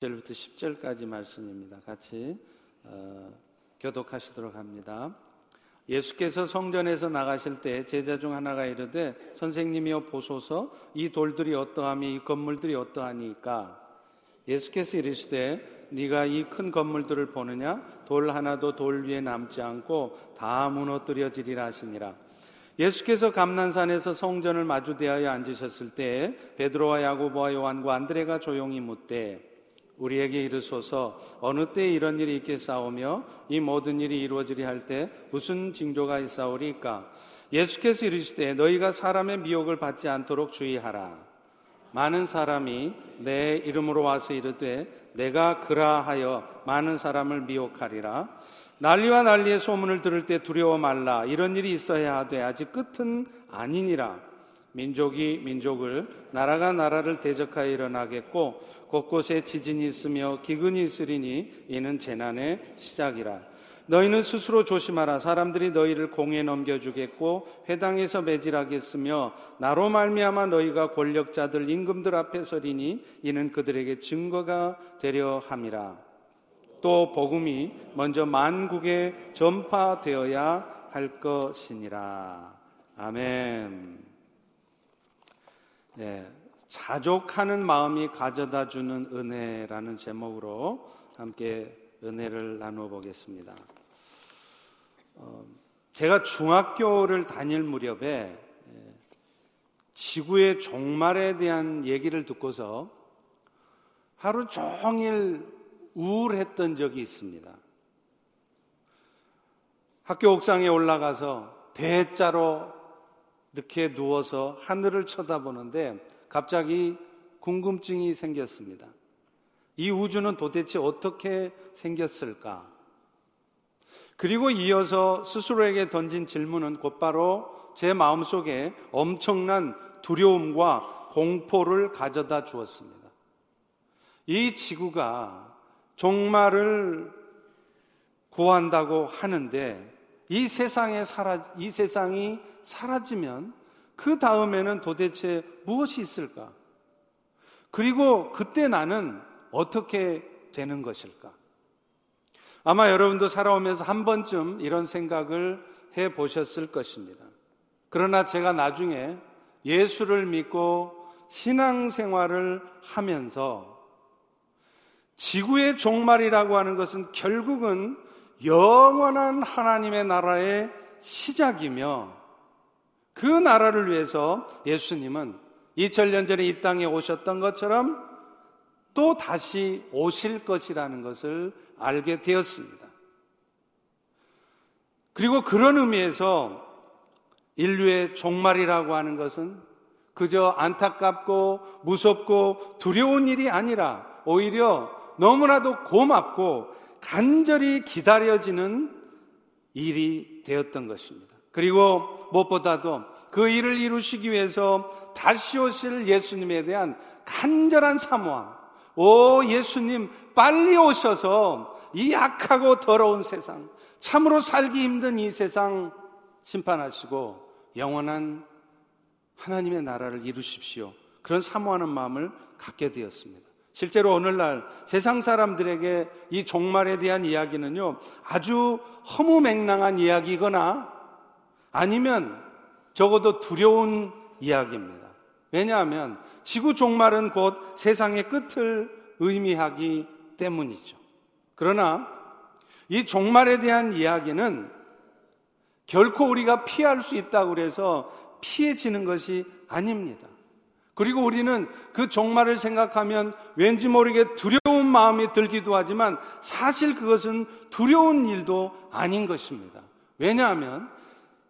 1절부터 10절까지 말씀입니다. 같이 어, 교독하시도록 합니다. 예수께서 성전에서 나가실 때 제자 중 하나가 이르되 선생님이여 보소서 이 돌들이 어떠하며 이 건물들이 어떠하니까 예수께서 이르시되 네가 이 큰 건물들을 보느냐 돌 하나도 돌 위에 남지 않고 다 무너뜨려지리라 하시니라 예수께서 감난산에서 성전을 마주대하여 앉으셨을 때 베드로와 야고보와 요한과 안드레가 조용히 묻되 우리에게 이르소서 어느 때 이런 일이 있겠사오며 이 모든 일이 이루어지리 할 때 무슨 징조가 있사오리까? 예수께서 이르시되 너희가 사람의 미혹을 받지 않도록 주의하라. 많은 사람이 내 이름으로 와서 이르되 내가 그라 하여 많은 사람을 미혹하리라. 난리와 난리의 소문을 들을 때 두려워 말라. 이런 일이 있어야 하되 아직 끝은 아니니라 민족이 민족을 나라가 나라를 대적하여 일어나겠고 곳곳에 지진이 있으며 기근이 있으리니 이는 재난의 시작이라. 너희는 스스로 조심하라. 사람들이 너희를 공에 넘겨주겠고 회당에서 매질하겠으며 나로 말미암아 너희가 권력자들 임금들 앞에 서리니 이는 그들에게 증거가 되려 함이라. 또 복음이 먼저 만국에 전파되어야 할 것이니라. 아멘. 네, 자족하는 마음이 가져다 주는 은혜라는 제목으로 함께 은혜를 나누어 보겠습니다. 어, 제가 중학교를 다닐 무렵에 예, 지구의 종말에 대한 얘기를 듣고서 하루 종일 우울했던 적이 있습니다. 학교 옥상에 올라가서 대자로 이렇게 누워서 하늘을 쳐다보는데 갑자기 궁금증이 생겼습니다. 이 우주는 도대체 어떻게 생겼을까? 그리고 이어서 스스로에게 던진 질문은 곧바로 제 마음속에 엄청난 두려움과 공포를 가져다 주었습니다. 이 지구가 종말을 구한다고 하는데 이 세상에 사라, 이 세상이 사라지면 그 다음에는 도대체 무엇이 있을까? 그리고 그때 나는 어떻게 되는 것일까? 아마 여러분도 살아오면서 한 번쯤 이런 생각을 해 보셨을 것입니다. 그러나 제가 나중에 예수를 믿고 신앙생활을 하면서 지구의 종말이라고 하는 것은 결국은 영원한 하나님의 나라의 시작이며 그 나라를 위해서 예수님은 2000년 전에 이 땅에 오셨던 것처럼 또 다시 오실 것이라는 것을 알게 되었습니다. 그리고 그런 의미에서 인류의 종말이라고 하는 것은 그저 안타깝고 무섭고 두려운 일이 아니라 오히려 너무나도 고맙고 간절히 기다려지는 일이 되었던 것입니다. 그리고 무엇보다도 그 일을 이루시기 위해서 다시 오실 예수님에 대한 간절한 사모함. 오, 예수님, 빨리 오셔서 이 악하고 더러운 세상, 참으로 살기 힘든 이 세상 심판하시고 영원한 하나님의 나라를 이루십시오. 그런 사모하는 마음을 갖게 되었습니다. 실제로 오늘날 세상 사람들에게 이 종말에 대한 이야기는요, 아주 허무맹랑한 이야기거나 아니면 적어도 두려운 이야기입니다. 왜냐하면 지구 종말은 곧 세상의 끝을 의미하기 때문이죠. 그러나 이 종말에 대한 이야기는 결코 우리가 피할 수 있다고 그래서 피해지는 것이 아닙니다. 그리고 우리는 그 종말을 생각하면 왠지 모르게 두려운 마음이 들기도 하지만 사실 그것은 두려운 일도 아닌 것입니다. 왜냐하면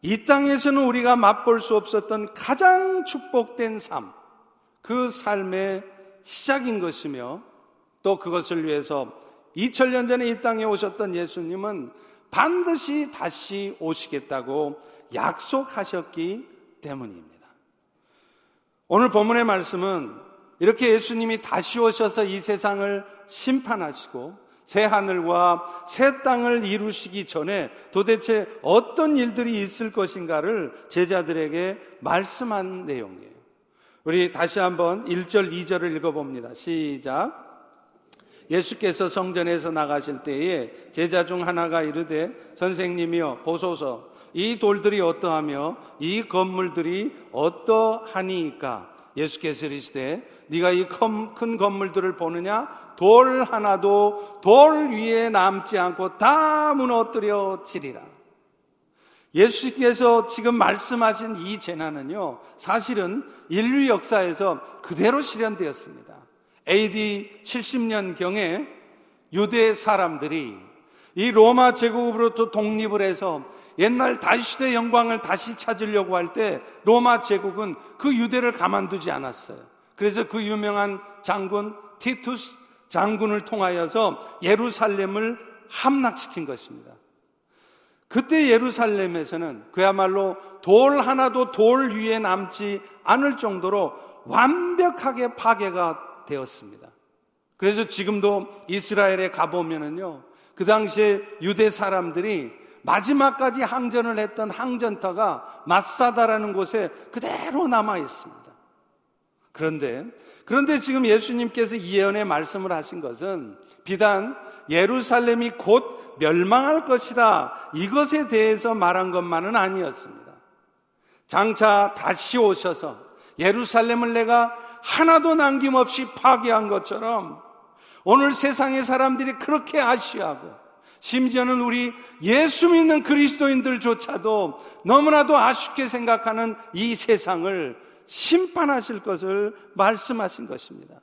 이 땅에서는 우리가 맛볼 수 없었던 가장 축복된 삶, 그 삶의 시작인 것이며 또 그것을 위해서 2000년 전에 이 땅에 오셨던 예수님은 반드시 다시 오시겠다고 약속하셨기 때문입니다. 오늘 본문의 말씀은 이렇게 예수님이 다시 오셔서 이 세상을 심판하시고 새 하늘과 새 땅을 이루시기 전에 도대체 어떤 일들이 있을 것인가를 제자들에게 말씀한 내용이에요. 우리 다시 한번 1절, 2절을 읽어봅니다. 시작. 예수께서 성전에서 나가실 때에 제자 중 하나가 이르되 선생님이여 보소서 이 돌들이 어떠하며 이 건물들이 어떠하니까? 예수께서 이르시되 네가 이 큰 건물들을 보느냐? 돌 하나도 돌 위에 남지 않고 다 무너뜨려 지리라. 예수께서 지금 말씀하신 이 재난은요, 사실은 인류 역사에서 그대로 실현되었습니다. AD 70년경에 유대 사람들이 이 로마 제국으로부터 독립을 해서 옛날 다시대 영광을 다시 찾으려고 할 때 로마 제국은 그 유대를 가만두지 않았어요. 그래서 그 유명한 장군 티투스 장군을 통하여서 예루살렘을 함락시킨 것입니다. 그때 예루살렘에서는 그야말로 돌 하나도 돌 위에 남지 않을 정도로 완벽하게 파괴가 되었습니다. 그래서 지금도 이스라엘에 가보면은요, 그 당시에 유대 사람들이 마지막까지 항전을 했던 항전터가 마사다라는 곳에 그대로 남아 있습니다. 그런데, 그런데 지금 예수님께서 이 예언의 말씀을 하신 것은 비단 예루살렘이 곧 멸망할 것이다. 이것에 대해서 말한 것만은 아니었습니다. 장차 다시 오셔서 예루살렘을 내가 하나도 남김없이 파괴한 것처럼 오늘 세상의 사람들이 그렇게 아쉬워하고 심지어는 우리 예수 믿는 그리스도인들조차도 너무나도 아쉽게 생각하는 이 세상을 심판하실 것을 말씀하신 것입니다.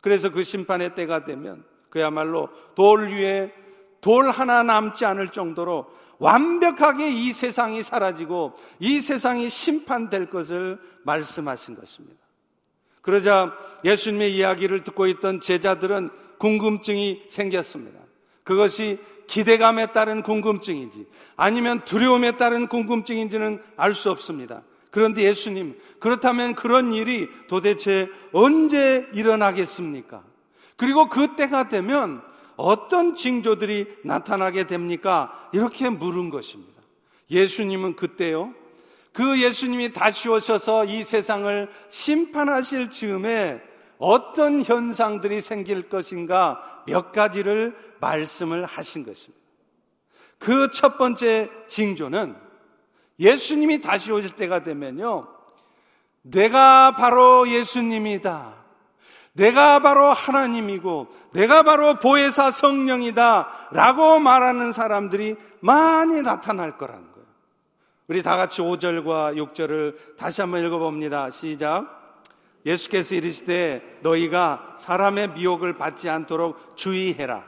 그래서 그 심판의 때가 되면 그야말로 돌 위에 돌 하나 남지 않을 정도로 완벽하게 이 세상이 사라지고 이 세상이 심판될 것을 말씀하신 것입니다. 그러자 예수님의 이야기를 듣고 있던 제자들은 궁금증이 생겼습니다. 그것이 기대감에 따른 궁금증인지 아니면 두려움에 따른 궁금증인지는 알 수 없습니다. 그런데 예수님, 그렇다면 그런 일이 도대체 언제 일어나겠습니까? 그리고 그 때가 되면 어떤 징조들이 나타나게 됩니까? 이렇게 물은 것입니다. 예수님은 그때요. 그 예수님이 다시 오셔서 이 세상을 심판하실 즈음에 어떤 현상들이 생길 것인가 몇 가지를 말씀을 하신 것입니다. 그 첫 번째 징조는 예수님이 다시 오실 때가 되면요. 내가 바로 예수님이다. 내가 바로 하나님이고 내가 바로 보혜사 성령이다 라고 말하는 사람들이 많이 나타날 거라는 거예요. 우리 다 같이 5절과 6절을 다시 한번 읽어봅니다. 시작. 예수께서 이르시되 너희가 사람의 미혹을 받지 않도록 주의해라.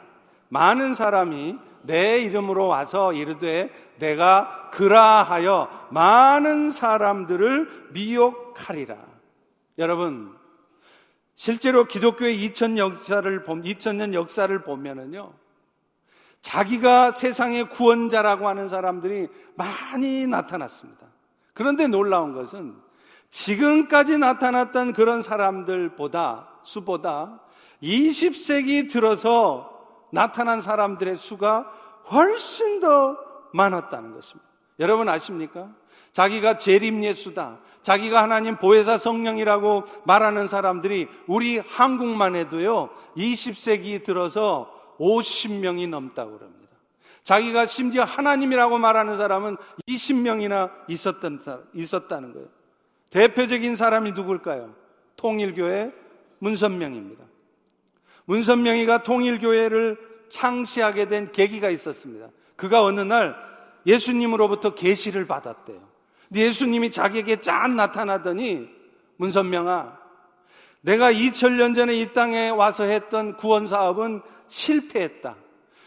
많은 사람이 내 이름으로 와서 이르되 내가 그라하여 많은 사람들을 미혹하리라. 여러분, 실제로 기독교의 2000 역사를 2000년 역사를 보면은요. 자기가 세상의 구원자라고 하는 사람들이 많이 나타났습니다. 그런데 놀라운 것은 지금까지 나타났던 그런 사람들보다 수보다 20세기 들어서 나타난 사람들의 수가 훨씬 더 많았다는 것입니다. 여러분 아십니까? 자기가 재림 예수다. 자기가 하나님 보혜사 성령이라고 말하는 사람들이 우리 한국만 해도요, 20세기 들어서 50명이 넘다고 그럽니다. 자기가 심지어 하나님이라고 말하는 사람은 20명이나 있었던, 있었다는 거예요. 대표적인 사람이 누굴까요? 통일교회 문선명입니다. 문선명이가 통일교회를 창시하게 된 계기가 있었습니다. 그가 어느 날 예수님으로부터 계시를 받았대요. 예수님이 자기에게 짠 나타나더니 문선명아, 내가 2000년 전에 이 땅에 와서 했던 구원 사업은 실패했다.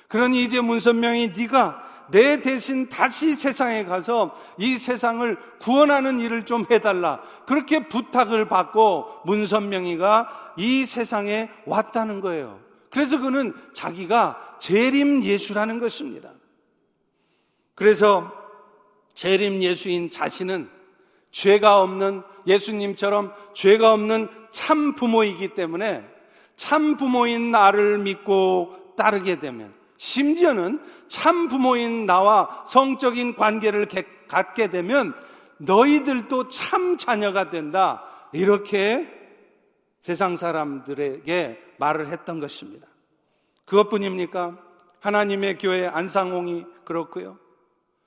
그러니 이제 문선명이 네가 내 대신 다시 세상에 가서 이 세상을 구원하는 일을 좀 해달라. 그렇게 부탁을 받고 문선명이가 이 세상에 왔다는 거예요. 그래서 그는 자기가 재림 예수라는 것입니다. 그래서 재림 예수인 자신은 죄가 없는 예수님처럼 죄가 없는 참 부모이기 때문에 참 부모인 나를 믿고 따르게 되면 심지어는 참 부모인 나와 성적인 관계를 갖게 되면 너희들도 참 자녀가 된다. 이렇게 세상 사람들에게 말을 했던 것입니다. 그것뿐입니까? 하나님의 교회 안상홍이 그렇고요.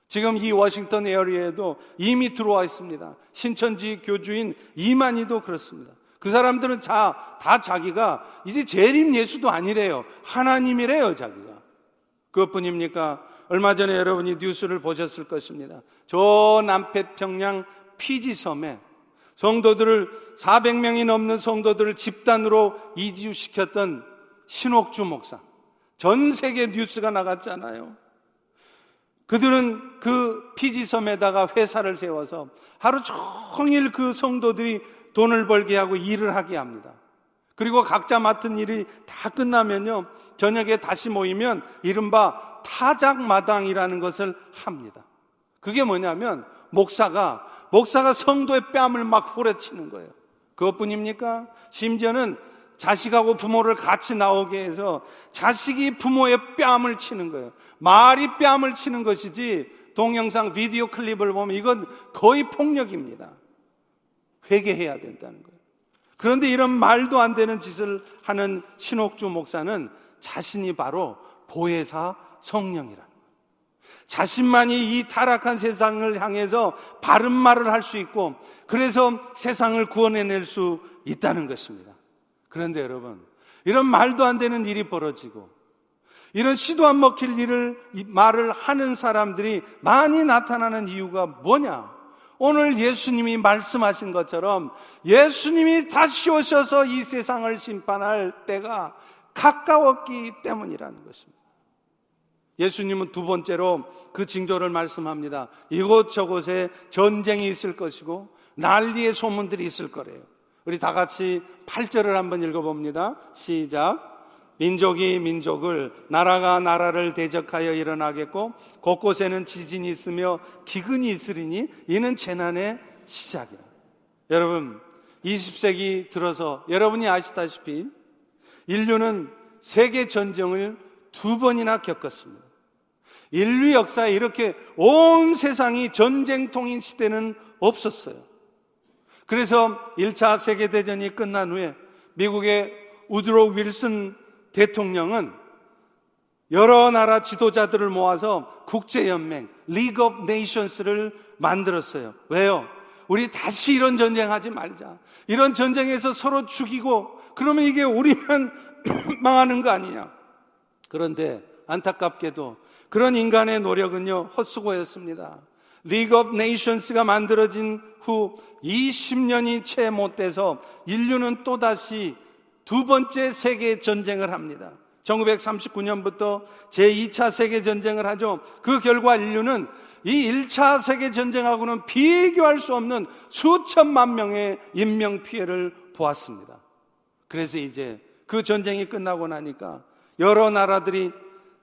지금 이 워싱턴 에어리에도 이미 들어와 있습니다. 신천지 교주인 이만희도 그렇습니다. 그 사람들은 자, 다 자기가 이제 재림 예수도 아니래요. 하나님이래요, 자기가. 그것뿐입니까? 얼마 전에 여러분이 뉴스를 보셨을 것입니다. 저 남태평양 피지섬에 성도들을 400명이 넘는 성도들을 집단으로 이주시켰던 신옥주 목사. 전 세계 뉴스가 나갔잖아요. 그들은 그 피지섬에다가 회사를 세워서 하루 종일 그 성도들이 돈을 벌게 하고 일을 하게 합니다. 그리고 각자 맡은 일이 다 끝나면요. 저녁에 다시 모이면 이른바 타작마당이라는 것을 합니다. 그게 뭐냐면 목사가 목사가 성도의 뺨을 막 후려치는 거예요. 그것뿐입니까? 심지어는 자식하고 부모를 같이 나오게 해서 자식이 부모의 뺨을 치는 거예요. 말이 뺨을 치는 것이지 동영상 비디오 클립을 보면 이건 거의 폭력입니다. 회개해야 된다는 거예요. 그런데 이런 말도 안 되는 짓을 하는 신옥주 목사는 자신이 바로 보혜사 성령이라는 거예요. 자신만이 이 타락한 세상을 향해서 바른 말을 할 수 있고 그래서 세상을 구원해낼 수 있다는 것입니다. 그런데 여러분, 이런 말도 안 되는 일이 벌어지고 이런 시도 안 먹힐 일을 말을 하는 사람들이 많이 나타나는 이유가 뭐냐? 오늘 예수님이 말씀하신 것처럼 예수님이 다시 오셔서 이 세상을 심판할 때가 가까웠기 때문이라는 것입니다. 예수님은 두 번째로 그 징조를 말씀합니다. 이곳저곳에 전쟁이 있을 것이고 난리의 소문들이 있을 거래요. 우리 다 같이 8절을 한번 읽어봅니다. 시작. 민족이 민족을, 나라가 나라를 대적하여 일어나겠고, 곳곳에는 지진이 있으며 기근이 있으리니, 이는 재난의 시작이라. 여러분, 20세기 들어서 여러분이 아시다시피 인류는 세계 전쟁을 두 번이나 겪었습니다. 인류 역사에 이렇게 온 세상이 전쟁통인 시대는 없었어요. 그래서 1차 세계대전이 끝난 후에 미국의 우드로 윌슨 대통령은 여러 나라 지도자들을 모아서 국제연맹, League of Nations를 만들었어요. 왜요? 우리 다시 이런 전쟁하지 말자. 이런 전쟁에서 서로 죽이고 그러면 이게 우리만 망하는 거 아니냐. 그런데 안타깝게도 그런 인간의 노력은요, 헛수고였습니다. League of Nations가 만들어진 후 20년이 채 못 돼서 인류는 또다시 두 번째 세계 전쟁을 합니다. 1939년부터 제2차 세계 전쟁을 하죠. 그 결과 인류는 이 1차 세계 전쟁하고는 비교할 수 없는 수천만 명의 인명 피해를 보았습니다. 그래서 이제 그 전쟁이 끝나고 나니까 여러 나라들이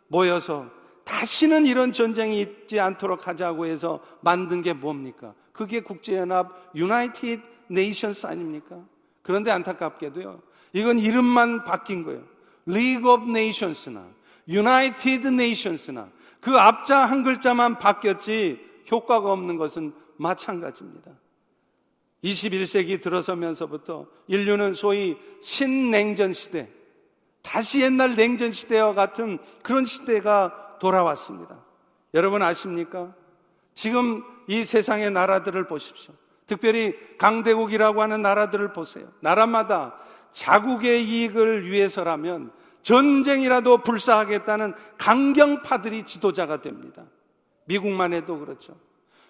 모여서 다시는 이런 전쟁이 있지 않도록 하자고 해서 만든 게 뭡니까? 그게 국제연합 유나이티드 네이션스 아닙니까? 그런데 안타깝게도요. 이건 이름만 바뀐 거예요. League of Nations나 United Nations나 그 앞자 한 글자만 바뀌었지 효과가 없는 것은 마찬가지입니다. 21세기 들어서면서부터 인류는 소위 신냉전 시대, 다시 옛날 냉전 시대와 같은 그런 시대가 돌아왔습니다. 여러분 아십니까? 지금 이 세상의 나라들을 보십시오. 특별히 강대국이라고 하는 나라들을 보세요. 나라마다 자국의 이익을 위해서라면 전쟁이라도 불사하겠다는 강경파들이 지도자가 됩니다. 미국만 해도 그렇죠.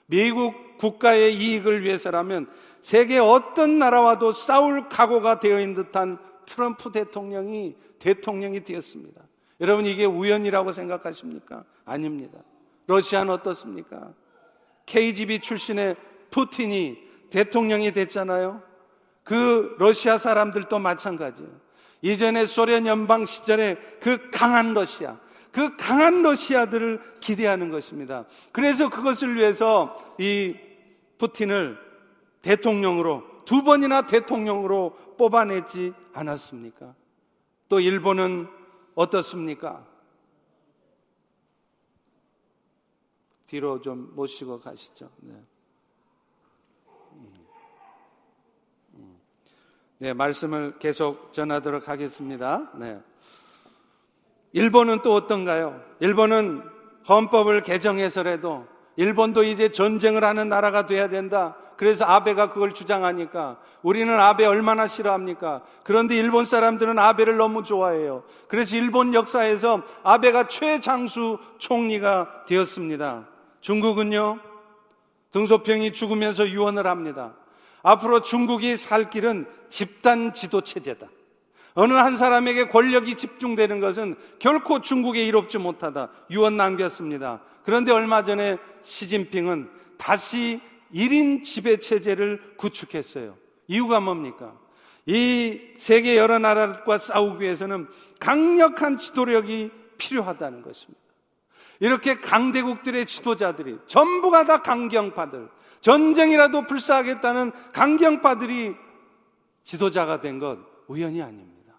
미국 국가의 이익을 위해서라면 세계 어떤 나라와도 싸울 각오가 되어 있는 듯한 트럼프 대통령이 대통령이 되었습니다. 여러분 이게 우연이라고 생각하십니까? 아닙니다. 러시아는 어떻습니까? KGB 출신의 푸틴이 대통령이 됐잖아요. 그 러시아 사람들도 마찬가지예요. 이전에 소련 연방 시절에 그 강한 러시아, 그 강한 러시아들을 기대하는 것입니다. 그래서 그것을 위해서 이 푸틴을 대통령으로 두 번이나 대통령으로 뽑아내지 않았습니까? 또 일본은 어떻습니까? 뒤로 좀 모시고 가시죠. 네. 네, 말씀을 계속 전하도록 하겠습니다. 네. 일본은 또 어떤가요? 일본은 헌법을 개정해서라도 일본도 이제 전쟁을 하는 나라가 돼야 된다. 그래서 아베가 그걸 주장하니까 우리는 아베 얼마나 싫어합니까? 그런데 일본 사람들은 아베를 너무 좋아해요. 그래서 일본 역사에서 아베가 최장수 총리가 되었습니다. 중국은요, 등소평이 죽으면서 유언을 합니다. 앞으로 중국이 살 길은 집단 지도 체제다. 어느 한 사람에게 권력이 집중되는 것은 결코 중국에 이롭지 못하다. 유언 남겼습니다. 그런데 얼마 전에 시진핑은 다시 1인 지배 체제를 구축했어요. 이유가 뭡니까? 이 세계 여러 나라과 싸우기 위해서는 강력한 지도력이 필요하다는 것입니다. 이렇게 강대국들의 지도자들이 전부가 다 강경파들, 전쟁이라도 불사하겠다는 강경파들이 지도자가 된 것 우연이 아닙니다.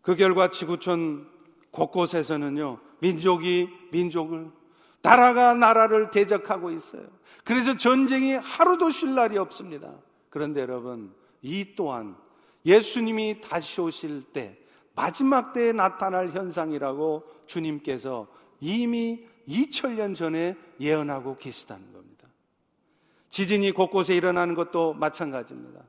그 결과 지구촌 곳곳에서는요, 민족이 민족을, 나라가 나라를 대적하고 있어요. 그래서 전쟁이 하루도 쉴 날이 없습니다. 그런데 여러분, 이 또한 예수님이 다시 오실 때, 마지막 때에 나타날 현상이라고 주님께서 이미 2000년 전에 예언하고 계시다는 겁니다. 지진이 곳곳에 일어나는 것도 마찬가지입니다.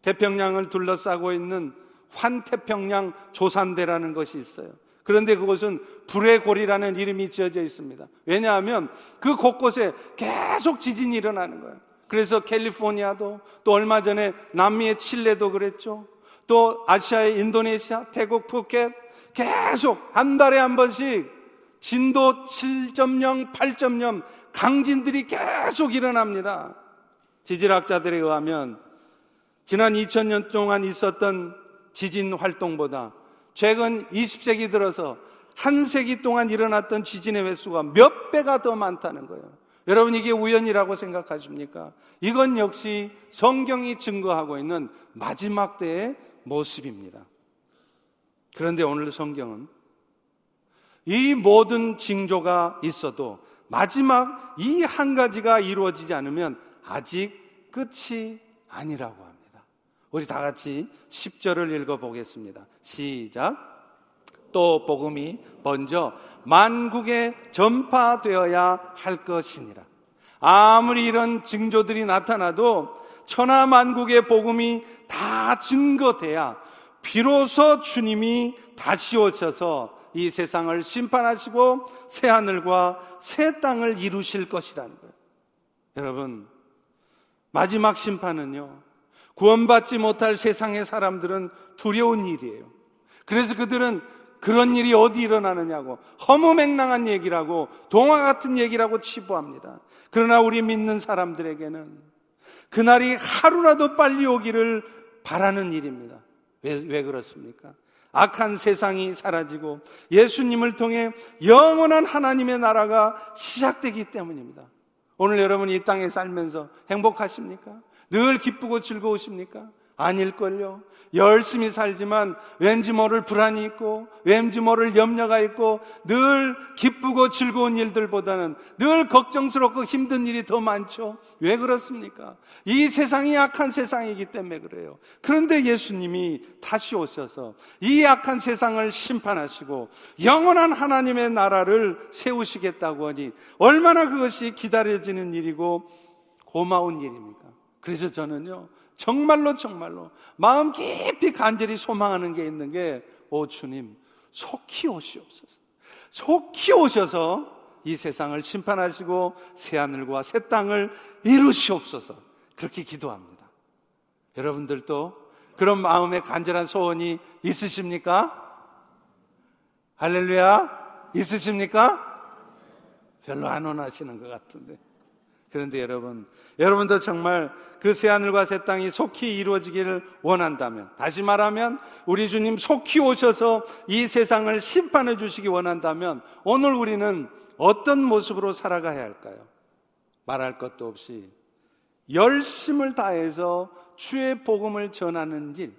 태평양을 둘러싸고 있는 환태평양 조산대라는 것이 있어요. 그런데 그곳은 불의 골이라는 이름이 지어져 있습니다. 왜냐하면 그 곳곳에 계속 지진이 일어나는 거예요. 그래서 캘리포니아도 또 얼마 전에 남미의 칠레도 그랬죠. 또 아시아의 인도네시아, 태국, 푸켓 계속 한 달에 한 번씩 진도 7.0, 8.0 강진들이 계속 일어납니다. 지질학자들에 의하면 지난 2000년 동안 있었던 지진 활동보다 최근 20세기 들어서 한 세기 동안 일어났던 지진의 횟수가 몇 배가 더 많다는 거예요. 여러분 이게 우연이라고 생각하십니까? 이건 역시 성경이 증거하고 있는 마지막 때의 모습입니다. 그런데 오늘 성경은 이 모든 징조가 있어도 마지막 이 한 가지가 이루어지지 않으면 아직 끝이 아니라고 합니다. 우리 다 같이 10절을 읽어 보겠습니다. 시작. 또 복음이 먼저 만국에 전파되어야 할 것이니라. 아무리 이런 징조들이 나타나도 천하 만국의 복음이 다 증거돼야 비로소 주님이 다시 오셔서 이 세상을 심판하시고 새 하늘과 새 땅을 이루실 것이라는 거예요. 여러분, 마지막 심판은요, 구원받지 못할 세상의 사람들은 두려운 일이에요. 그래서 그들은 그런 일이 어디 일어나느냐고 허무맹랑한 얘기라고 동화 같은 얘기라고 치부합니다. 그러나 우리 믿는 사람들에게는 그날이 하루라도 빨리 오기를 바라는 일입니다. 왜, 왜 그렇습니까? 악한 세상이 사라지고 예수님을 통해 영원한 하나님의 나라가 시작되기 때문입니다. 오늘 여러분 이 땅에 살면서 행복하십니까? 늘 기쁘고 즐거우십니까? 아닐걸요. 열심히 살지만 왠지 모를 불안이 있고 왠지 모를 염려가 있고 늘 기쁘고 즐거운 일들보다는 늘 걱정스럽고 힘든 일이 더 많죠. 왜 그렇습니까? 이 세상이 약한 세상이기 때문에 그래요. 그런데 예수님이 다시 오셔서 이 약한 세상을 심판하시고 영원한 하나님의 나라를 세우시겠다고 하니 얼마나 그것이 기다려지는 일이고 고마운 일입니까? 그래서 저는요, 정말로 정말로 마음 깊이 간절히 소망하는 게 있는 게, 오 주님, 속히 오시옵소서. 속히 오셔서 이 세상을 심판하시고 새 하늘과 새 땅을 이루시옵소서. 그렇게 기도합니다. 여러분들도 그런 마음의 간절한 소원이 있으십니까? 할렐루야? 있으십니까? 별로 안 원하시는 것 같은데. 그런데 여러분, 여러분도 정말 그 새하늘과 새 땅이 속히 이루어지기를 원한다면, 다시 말하면 우리 주님 속히 오셔서 이 세상을 심판해 주시기 원한다면, 오늘 우리는 어떤 모습으로 살아가야 할까요? 말할 것도 없이 열심을 다해서 주의 복음을 전하는 일,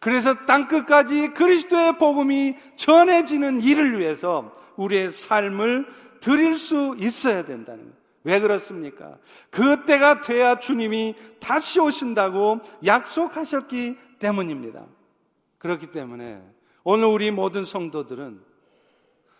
그래서 땅 끝까지 그리스도의 복음이 전해지는 일을 위해서 우리의 삶을 드릴 수 있어야 된다는 거예요. 왜 그렇습니까? 그때가 돼야 주님이 다시 오신다고 약속하셨기 때문입니다. 그렇기 때문에 오늘 우리 모든 성도들은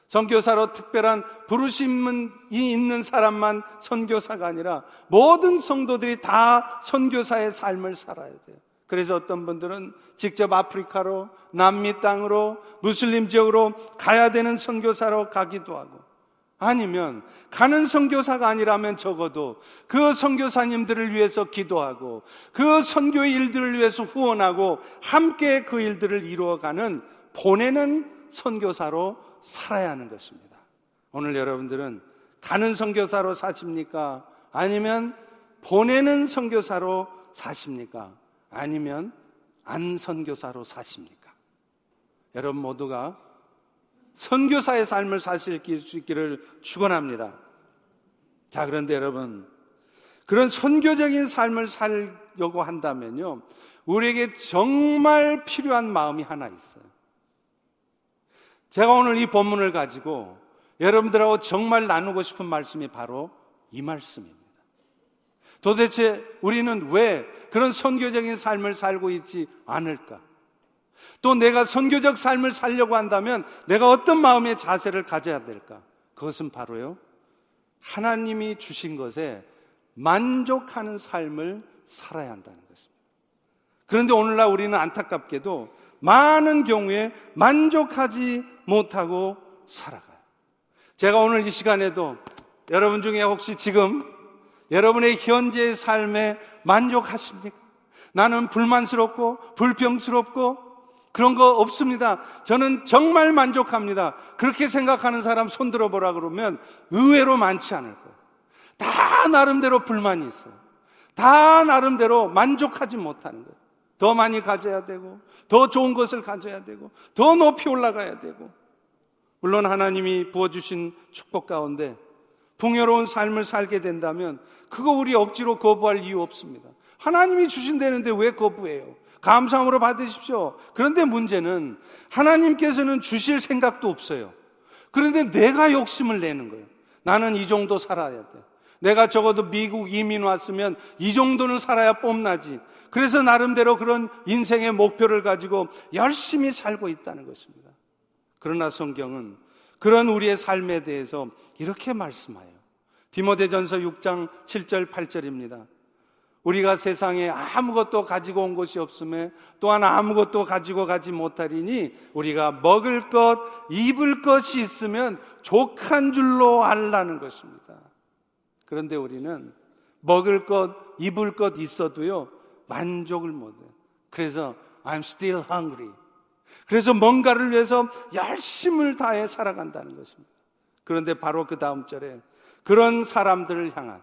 선교사로 특별한 부르심이 있는 사람만 선교사가 아니라 모든 성도들이 다 선교사의 삶을 살아야 돼요. 그래서 어떤 분들은 직접 아프리카로 남미 땅으로 무슬림 지역으로 가야 되는 선교사로 가기도 하고 아니면 가는 선교사가 아니라면 적어도 그 선교사님들을 위해서 기도하고 그 선교의 일들을 위해서 후원하고 함께 그 일들을 이루어가는 보내는 선교사로 살아야 하는 것입니다. 오늘 여러분들은 가는 선교사로 사십니까? 아니면 보내는 선교사로 사십니까? 아니면 안 선교사로 사십니까? 여러분 모두가 선교사의 삶을 사실 수 있기를 축원합니다. 자, 그런데 여러분 그런 선교적인 삶을 살려고 한다면요. 우리에게 정말 필요한 마음이 하나 있어요. 제가 오늘 이 본문을 가지고 여러분들하고 정말 나누고 싶은 말씀이 바로 이 말씀입니다. 도대체 우리는 왜 그런 선교적인 삶을 살고 있지 않을까? 또 내가 선교적 삶을 살려고 한다면 내가 어떤 마음의 자세를 가져야 될까? 그것은 바로요. 하나님이 주신 것에 만족하는 삶을 살아야 한다는 것입니다. 그런데 오늘날 우리는 안타깝게도 많은 경우에 만족하지 못하고 살아가요. 제가 오늘 이 시간에도 여러분 중에 혹시 지금 여러분의 현재의 삶에 만족하십니까? 나는 불만스럽고 불평스럽고 그런 거 없습니다. 저는 정말 만족합니다. 그렇게 생각하는 사람 손 들어 보라 그러면 의외로 많지 않을 거예요. 다 나름대로 불만이 있어요. 다 나름대로 만족하지 못하는 거예요. 더 많이 가져야 되고, 더 좋은 것을 가져야 되고, 더 높이 올라가야 되고. 물론 하나님이 부어주신 축복 가운데 풍요로운 삶을 살게 된다면 그거 우리 억지로 거부할 이유 없습니다. 하나님이 주신다는데 왜 거부해요? 감사함으로 받으십시오. 그런데 문제는 하나님께서는 주실 생각도 없어요. 그런데 내가 욕심을 내는 거예요. 나는 이 정도 살아야 돼. 내가 적어도 미국 이민 왔으면 이 정도는 살아야 뽐나지. 그래서 나름대로 그런 인생의 목표를 가지고 열심히 살고 있다는 것입니다. 그러나 성경은 그런 우리의 삶에 대해서 이렇게 말씀하여 디모데전서 6장 7절 8절입니다. 우리가 세상에 아무것도 가지고 온 것이 없음에 또한 아무것도 가지고 가지 못하리니 우리가 먹을 것, 입을 것이 있으면 족한 줄로 알라는 것입니다. 그런데 우리는 먹을 것, 입을 것 있어도요, 만족을 못해요. 그래서 I'm still hungry. 그래서 뭔가를 위해서 열심을 다해 살아간다는 것입니다. 그런데 바로 그 다음 절에 그런 사람들을 향한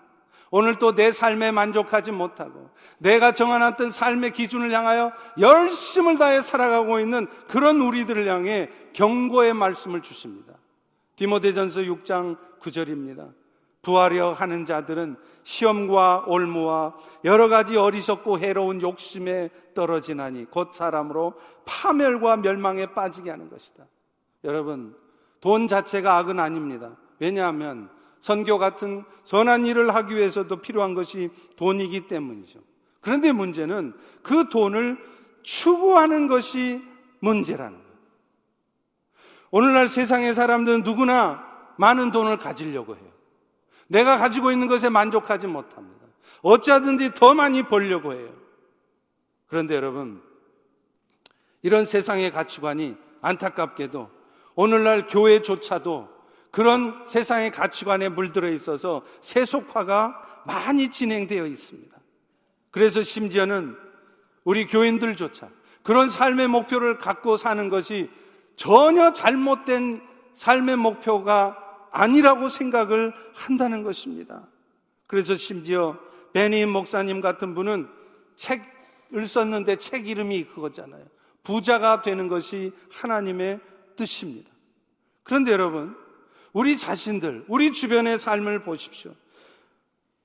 오늘 또 내 삶에 만족하지 못하고 내가 정해놨던 삶의 기준을 향하여 열심을 다해 살아가고 있는 그런 우리들을 향해 경고의 말씀을 주십니다. 디모데전서 6장 9절입니다. 부하려 하는 자들은 시험과 올무와 여러 가지 어리석고 해로운 욕심에 떨어지나니 곧 사람으로 파멸과 멸망에 빠지게 하는 것이다. 여러분, 돈 자체가 악은 아닙니다. 왜냐하면 선교 같은 선한 일을 하기 위해서도 필요한 것이 돈이기 때문이죠. 그런데 문제는 그 돈을 추구하는 것이 문제라는 거예요. 오늘날 세상의 사람들은 누구나 많은 돈을 가지려고 해요. 내가 가지고 있는 것에 만족하지 못합니다. 어찌하든지 더 많이 벌려고 해요. 그런데 여러분, 이런 세상의 가치관이 안타깝게도 오늘날 교회조차도 그런 세상의 가치관에 물들어 있어서 세속화가 많이 진행되어 있습니다. 그래서 심지어는 우리 교인들조차 그런 삶의 목표를 갖고 사는 것이 전혀 잘못된 삶의 목표가 아니라고 생각을 한다는 것입니다. 그래서 심지어 베니 목사님 같은 분은 책을 썼는데 책 이름이 그거잖아요. 부자가 되는 것이 하나님의 뜻입니다. 그런데 여러분, 우리 자신들, 우리 주변의 삶을 보십시오.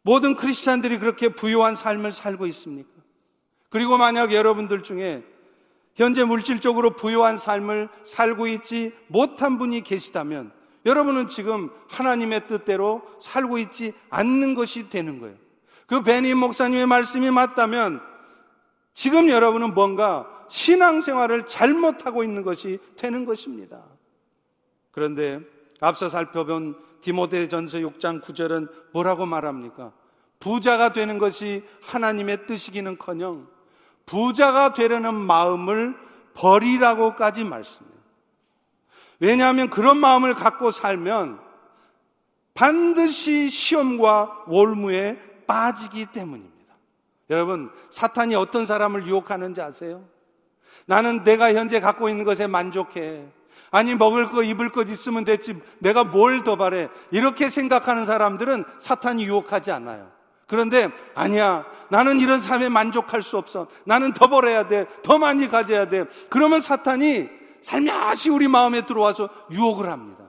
모든 크리스찬들이 그렇게 부유한 삶을 살고 있습니까? 그리고 만약 여러분들 중에 현재 물질적으로 부유한 삶을 살고 있지 못한 분이 계시다면 여러분은 지금 하나님의 뜻대로 살고 있지 않는 것이 되는 거예요. 그 베니 목사님의 말씀이 맞다면 지금 여러분은 뭔가 신앙생활을 잘못하고 있는 것이 되는 것입니다. 그런데 앞서 살펴본 디모데전서 6장 9절은 뭐라고 말합니까? 부자가 되는 것이 하나님의 뜻이기는커녕 부자가 되려는 마음을 버리라고까지 말씀해요. 왜냐하면 그런 마음을 갖고 살면 반드시 시험과 월무에 빠지기 때문입니다. 여러분, 사탄이 어떤 사람을 유혹하는지 아세요? 나는 내가 현재 갖고 있는 것에 만족해. 아니, 먹을 거, 입을 것 있으면 됐지. 내가 뭘 더 바래. 이렇게 생각하는 사람들은 사탄이 유혹하지 않아요. 그런데 아니야. 나는 이런 삶에 만족할 수 없어. 나는 더 벌어야 돼. 더 많이 가져야 돼. 그러면 사탄이 살며시 우리 마음에 들어와서 유혹을 합니다.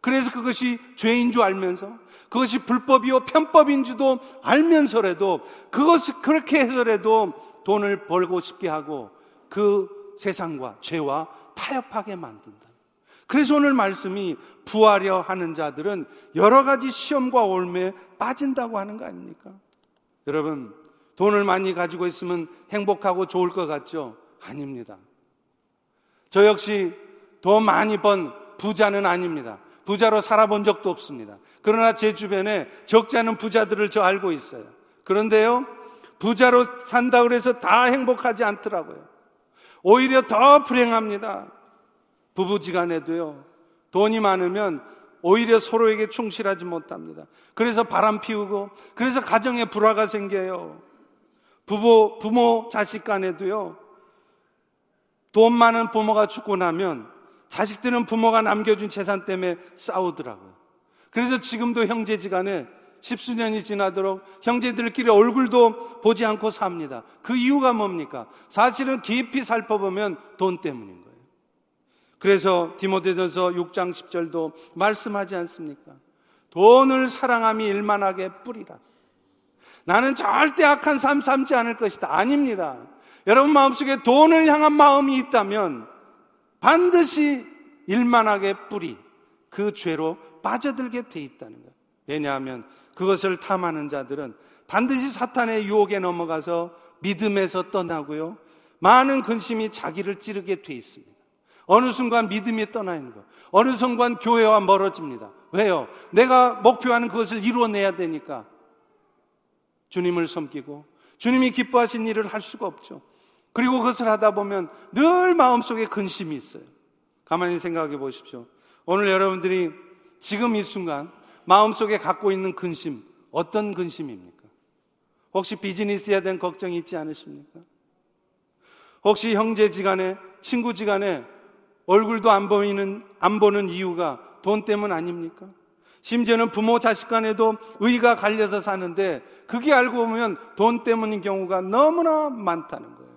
그래서 그것이 죄인 줄 알면서 그것이 불법이요 편법인 줄도 알면서라도 그것을 그렇게 해서라도 돈을 벌고 싶게 하고 그 세상과 죄와 타협하게 만든다. 그래서 오늘 말씀이 부하려 하는 자들은 여러 가지 시험과 올매에 빠진다고 하는 거 아닙니까? 여러분, 돈을 많이 가지고 있으면 행복하고 좋을 것 같죠? 아닙니다. 저 역시 더 많이 번 부자는 아닙니다. 부자로 살아본 적도 없습니다. 그러나 제 주변에 적지 않은 부자들을 저 알고 있어요. 그런데요, 부자로 산다 그래서 다 행복하지 않더라고요. 오히려 더 불행합니다. 부부지간에도요, 돈이 많으면 오히려 서로에게 충실하지 못합니다. 그래서 바람 피우고, 그래서 가정에 불화가 생겨요. 부부, 부모, 자식 간에도요, 돈 많은 부모가 죽고 나면 자식들은 부모가 남겨준 재산 때문에 싸우더라고요. 그래서 지금도 형제지간에 십수년이 지나도록 형제들끼리 얼굴도 보지 않고 삽니다. 그 이유가 뭡니까? 사실은 깊이 살펴보면 돈 때문인 거예요. 그래서 디모데전서 6장 10절도 말씀하지 않습니까? 돈을 사랑함이 일만하게 뿌리라. 나는 절대 악한 삶 삼지 않을 것이다. 아닙니다. 여러분 마음속에 돈을 향한 마음이 있다면 반드시 일만하게 뿌리 그 죄로 빠져들게 돼 있다는 거예요. 왜냐하면 그것을 탐하는 자들은 반드시 사탄의 유혹에 넘어가서 믿음에서 떠나고요. 많은 근심이 자기를 찌르게 돼 있습니다. 어느 순간 믿음이 떠나 있는 거. 어느 순간 교회와 멀어집니다. 왜요? 내가 목표하는 그것을 이루어내야 되니까. 주님을 섬기고 주님이 기뻐하신 일을 할 수가 없죠. 그리고 그것을 하다 보면 늘 마음속에 근심이 있어요. 가만히 생각해 보십시오. 오늘 여러분들이 지금 이 순간 마음속에 갖고 있는 근심, 어떤 근심입니까? 혹시 비즈니스에 대한 걱정이 있지 않으십니까? 혹시 형제지간에, 친구지간에 얼굴도 안 보이는, 안 보는 이유가 돈 때문 아닙니까? 심지어는 부모 자식 간에도 의가 갈려서 사는데 그게 알고 보면 돈 때문인 경우가 너무나 많다는 거예요.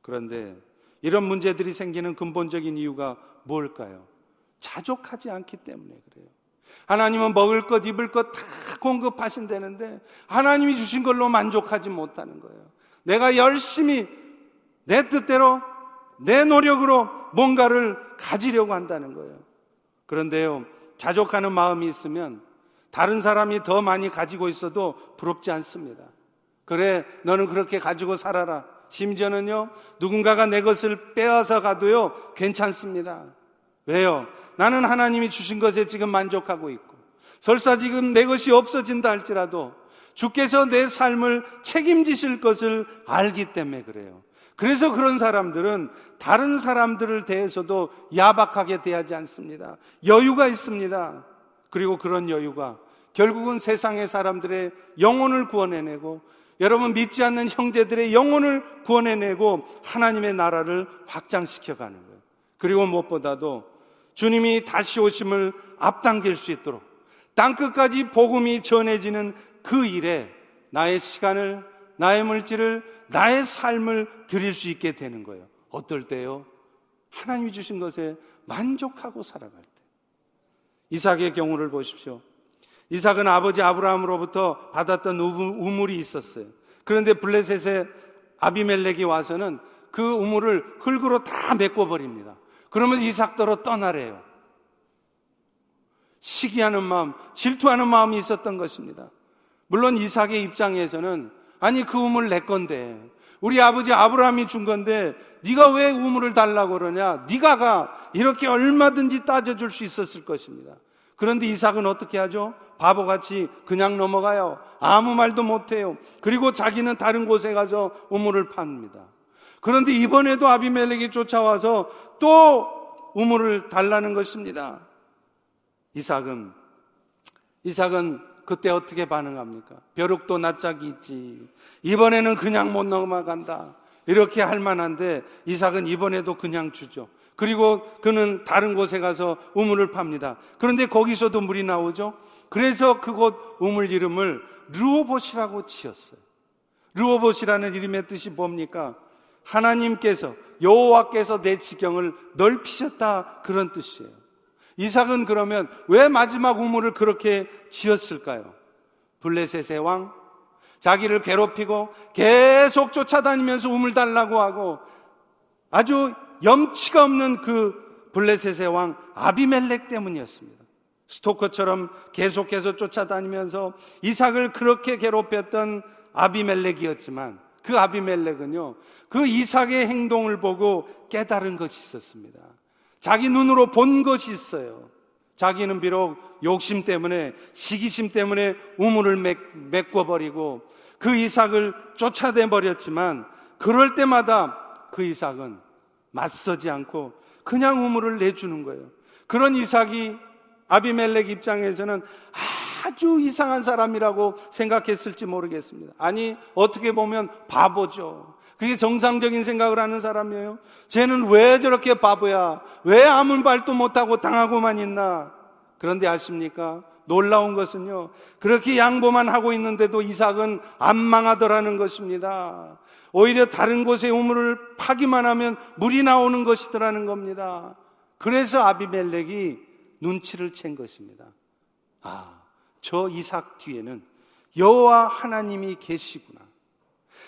그런데 이런 문제들이 생기는 근본적인 이유가 뭘까요? 자족하지 않기 때문에 그래요. 하나님은 먹을 것, 입을 것 다 공급하신다는데 하나님이 주신 걸로 만족하지 못하는 거예요. 내가 열심히 내 뜻대로 내 노력으로 뭔가를 가지려고 한다는 거예요. 그런데요, 자족하는 마음이 있으면 다른 사람이 더 많이 가지고 있어도 부럽지 않습니다. 그래, 너는 그렇게 가지고 살아라. 심지어는요, 누군가가 내 것을 빼앗아 가도요, 괜찮습니다. 왜요? 나는 하나님이 주신 것에 지금 만족하고 있고, 설사 지금 내 것이 없어진다 할지라도, 주께서 내 삶을 책임지실 것을 알기 때문에 그래요. 그래서 그런 사람들은 다른 사람들을 대해서도 야박하게 대하지 않습니다. 여유가 있습니다. 그리고 그런 여유가 결국은 세상의 사람들의 영혼을 구원해내고 여러분 믿지 않는 형제들의 영혼을 구원해내고 하나님의 나라를 확장시켜 가는 거예요. 그리고 무엇보다도 주님이 다시 오심을 앞당길 수 있도록 땅 끝까지 복음이 전해지는 그 일에 나의 시간을, 나의 물질을, 나의 삶을 드릴 수 있게 되는 거예요. 어떨 때요? 하나님이 주신 것에 만족하고 살아갈 때. 이삭의 경우를 보십시오. 이삭은 아버지 아브라함으로부터 받았던 우물이 있었어요. 그런데 블레셋의 아비멜렉이 와서는 그 우물을 흙으로 다 메꿔버립니다. 그러면 이삭더러 떠나래요. 시기하는 마음, 질투하는 마음이 있었던 것입니다. 물론 이삭의 입장에서는 아니 그 우물 내 건데 우리 아버지 아브라함이 준 건데 네가 왜 우물을 달라고 그러냐? 네가 가 이렇게 얼마든지 따져줄 수 있었을 것입니다. 그런데 이삭은 어떻게 하죠? 바보같이 그냥 넘어가요. 아무 말도 못해요. 그리고 자기는 다른 곳에 가서 우물을 팝니다. 그런데 이번에도 아비멜렉이 쫓아와서 또 우물을 달라는 것입니다. 이삭은 이삭은 그때 어떻게 반응합니까? 벼룩도 낯짝이 있지. 이번에는 그냥 못 넘어간다. 이렇게 할 만한데 이삭은 이번에도 그냥 주죠. 그리고 그는 다른 곳에 가서 우물을 팝니다. 그런데 거기서도 물이 나오죠. 그래서 그곳 우물 이름을 르오봇이라고 지었어요. 르오봇이라는 이름의 뜻이 뭡니까? 하나님께서 여호와께서 내 지경을 넓히셨다 그런 뜻이에요. 이삭은 그러면 왜 마지막 우물을 그렇게 지었을까요? 블레셋의 왕 자기를 괴롭히고 계속 쫓아다니면서 우물 달라고 하고 아주 염치가 없는 그 블레셋의 왕 아비멜렉 때문이었습니다. 스토커처럼 계속해서 쫓아다니면서 이삭을 그렇게 괴롭혔던 아비멜렉이었지만 그 아비멜렉은요, 그 이삭의 행동을 보고 깨달은 것이 있었습니다. 자기 눈으로 본 것이 있어요. 자기는 비록 욕심 때문에, 시기심 때문에 우물을 메꿔버리고 그 이삭을 쫓아내 버렸지만, 그럴 때마다 그 이삭은 맞서지 않고 그냥 우물을 내주는 거예요. 그런 이삭이 아비멜렉 입장에서는 아주 이상한 사람이라고 생각했을지 모르겠습니다. 아니, 어떻게 보면 바보죠. 그게 정상적인 생각을 하는 사람이에요. 쟤는 왜 저렇게 바보야? 왜 아무 말도 못하고 당하고만 있나? 그런데 아십니까? 놀라운 것은요, 그렇게 양보만 하고 있는데도 이삭은 안 망하더라는 것입니다. 오히려 다른 곳에 우물을 파기만 하면 물이 나오는 것이더라는 겁니다. 그래서 아비멜렉이 눈치를 챈 것입니다. 아, 저 이삭 뒤에는 여호와 하나님이 계시구나.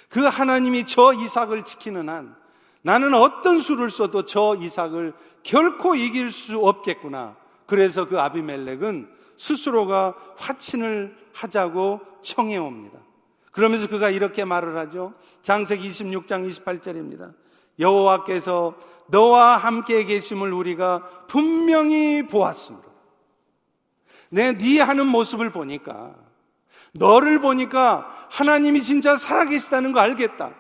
그 하나님이 저 이삭을 지키는 한 나는 어떤 수를 써도 저 이삭을 결코 이길 수 없겠구나. 그래서 그 아비멜렉은 스스로가 화친을 하자고 청해 옵니다. 그러면서 그가 이렇게 말을 하죠. 장세기 26장 28절입니다. 여호와께서 너와 함께 계심을 우리가 분명히 보았습니다. 내네 하는 모습을 보니까 너를 보니까 하나님이 진짜 살아계시다는 거 알겠다.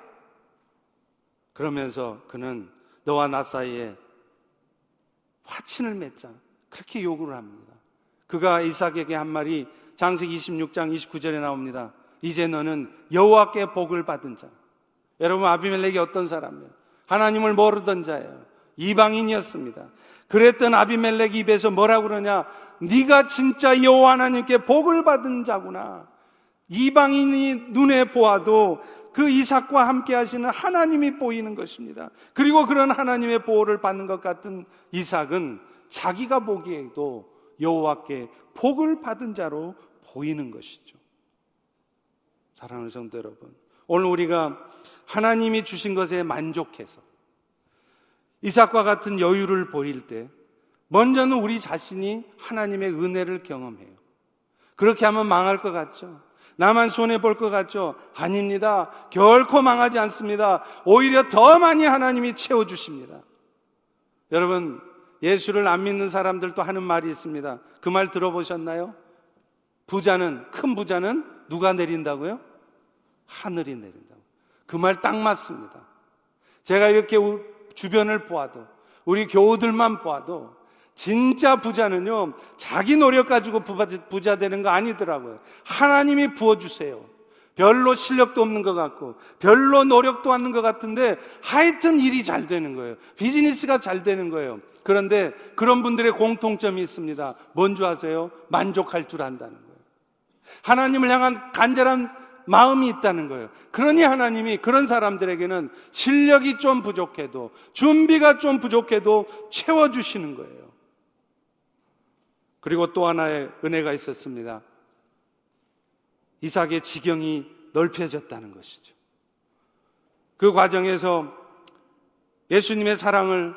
그러면서 그는 너와 나 사이에 화친을 맺자. 그렇게 요구를 합니다. 그가 이삭에게 한 말이 장세기 26장 29절에 나옵니다. 이제 너는 여호와께 복을 받은 자. 여러분 아비멜렉이 어떤 사람이에요? 하나님을 모르던 자예요. 이방인이었습니다. 그랬던 아비멜렉 입에서 뭐라고 그러냐? 네가 진짜 여호와 하나님께 복을 받은 자구나. 이방인이 눈에 보아도 그 이삭과 함께 하시는 하나님이 보이는 것입니다. 그리고 그런 하나님의 보호를 받는 것 같은 이삭은 자기가 보기에도 여호와께 복을 받은 자로 보이는 것이죠. 사랑하는 성도 여러분, 오늘 우리가 하나님이 주신 것에 만족해서 이삭과 같은 여유를 보일 때 먼저는 우리 자신이 하나님의 은혜를 경험해요. 그렇게 하면 망할 것 같죠? 나만 손해볼 것 같죠? 아닙니다. 결코 망하지 않습니다. 오히려 더 많이 하나님이 채워주십니다. 여러분, 예수를 안 믿는 사람들도 하는 말이 있습니다. 그 말 들어보셨나요? 부자는, 큰 부자는 누가 내린다고요? 하늘이 내린다고. 그 말 딱 맞습니다. 제가 이렇게 주변을 보아도, 우리 교우들만 보아도, 진짜 부자는요, 자기 노력 가지고 부자 되는 거 아니더라고요. 하나님이 부어주세요. 별로 실력도 없는 것 같고, 별로 노력도 않는 것 같은데, 하여튼 일이 잘 되는 거예요. 비즈니스가 잘 되는 거예요. 그런데 그런 분들의 공통점이 있습니다. 뭔지 아세요? 만족할 줄 안다는 거예요. 하나님을 향한 간절한 마음이 있다는 거예요. 그러니 하나님이 그런 사람들에게는 실력이 좀 부족해도, 준비가 좀 부족해도 채워주시는 거예요. 그리고 또 하나의 은혜가 있었습니다. 이삭의 지경이 넓혀졌다는 것이죠. 그 과정에서 예수님의 사랑을,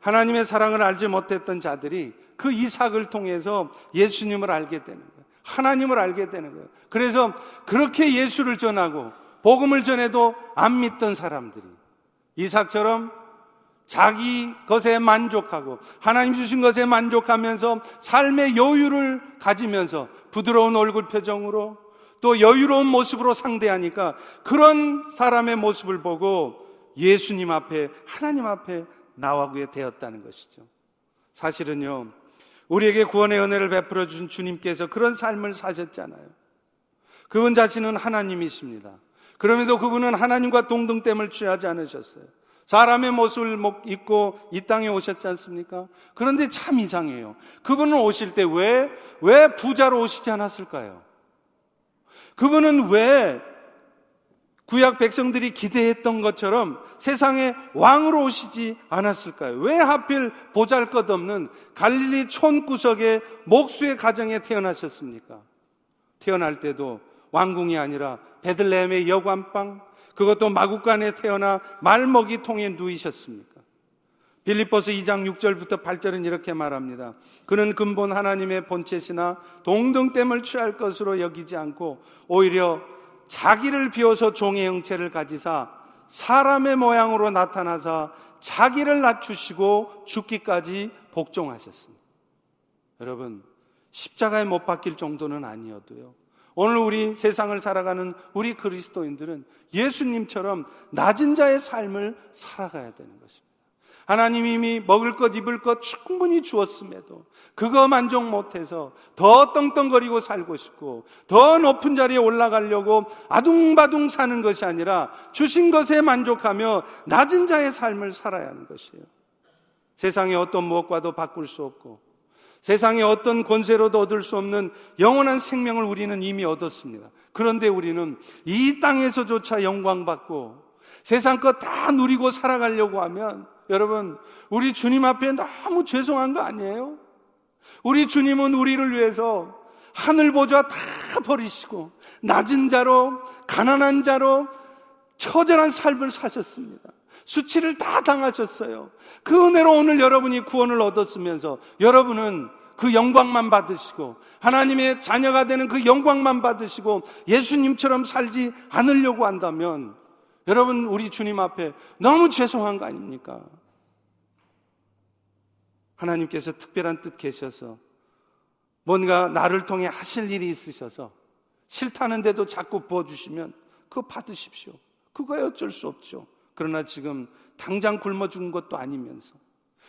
하나님의 사랑을 알지 못했던 자들이 그 이삭을 통해서 예수님을 알게 되는 거예요. 하나님을 알게 되는 거예요. 그래서 그렇게 예수를 전하고 복음을 전해도 안 믿던 사람들이 이삭처럼 자기 것에 만족하고 하나님 주신 것에 만족하면서 삶의 여유를 가지면서 부드러운 얼굴 표정으로 또 여유로운 모습으로 상대하니까 그런 사람의 모습을 보고 예수님 앞에 하나님 앞에 나와게 되었다는 것이죠. 사실은요. 우리에게 구원의 은혜를 베풀어 주신 주님께서 그런 삶을 사셨잖아요. 그분 자신은 하나님이십니다. 그럼에도 그분은 하나님과 동등됨을 취하지 않으셨어요. 사람의 모습을 입고 이 땅에 오셨지 않습니까? 그런데 참 이상해요. 그분은 오실 때 왜, 왜 부자로 오시지 않았을까요? 그분은 왜 구약 백성들이 기대했던 것처럼 세상에 왕으로 오시지 않았을까요? 왜 하필 보잘 것 없는 갈릴리 촌구석의 목수의 가정에 태어나셨습니까? 태어날 때도 왕궁이 아니라 베들레헴의 여관방, 그것도 마국간에 태어나 말먹이 통에 누이셨습니까? 빌립보스 2장 6절부터 8절은 이렇게 말합니다. 그는 근본 하나님의 본체시나 동등됨을 취할 것으로 여기지 않고 오히려 자기를 비워서 종의 형체를 가지사 사람의 모양으로 나타나사 자기를 낮추시고 죽기까지 복종하셨습니다. 여러분, 십자가에 못 박힐 정도는 아니어도요. 오늘 우리 세상을 살아가는 우리 그리스도인들은 예수님처럼 낮은 자의 삶을 살아가야 되는 것입니다. 하나님이 이미 먹을 것, 입을 것 충분히 주었음에도 그거 만족 못해서 더 떵떵거리고 살고 싶고 더 높은 자리에 올라가려고 아둥바둥 사는 것이 아니라 주신 것에 만족하며 낮은 자의 삶을 살아야 하는 것이에요. 세상의 어떤 무엇과도 바꿀 수 없고 세상의 어떤 권세로도 얻을 수 없는 영원한 생명을 우리는 이미 얻었습니다. 그런데 우리는 이 땅에서조차 영광받고 세상 것 다 누리고 살아가려고 하면 여러분, 우리 주님 앞에 너무 죄송한 거 아니에요? 우리 주님은 우리를 위해서 하늘 보좌 다 버리시고 낮은 자로 가난한 자로 처절한 삶을 사셨습니다. 수치를 다 당하셨어요. 그 은혜로 오늘 여러분이 구원을 얻었으면서 여러분은 그 영광만 받으시고 하나님의 자녀가 되는 그 영광만 받으시고 예수님처럼 살지 않으려고 한다면 여러분 우리 주님 앞에 너무 죄송한 거 아닙니까? 하나님께서 특별한 뜻 계셔서 뭔가 나를 통해 하실 일이 있으셔서 싫다는데도 자꾸 부어주시면 그거 받으십시오. 그거야 어쩔 수 없죠. 그러나 지금 당장 굶어 죽은 것도 아니면서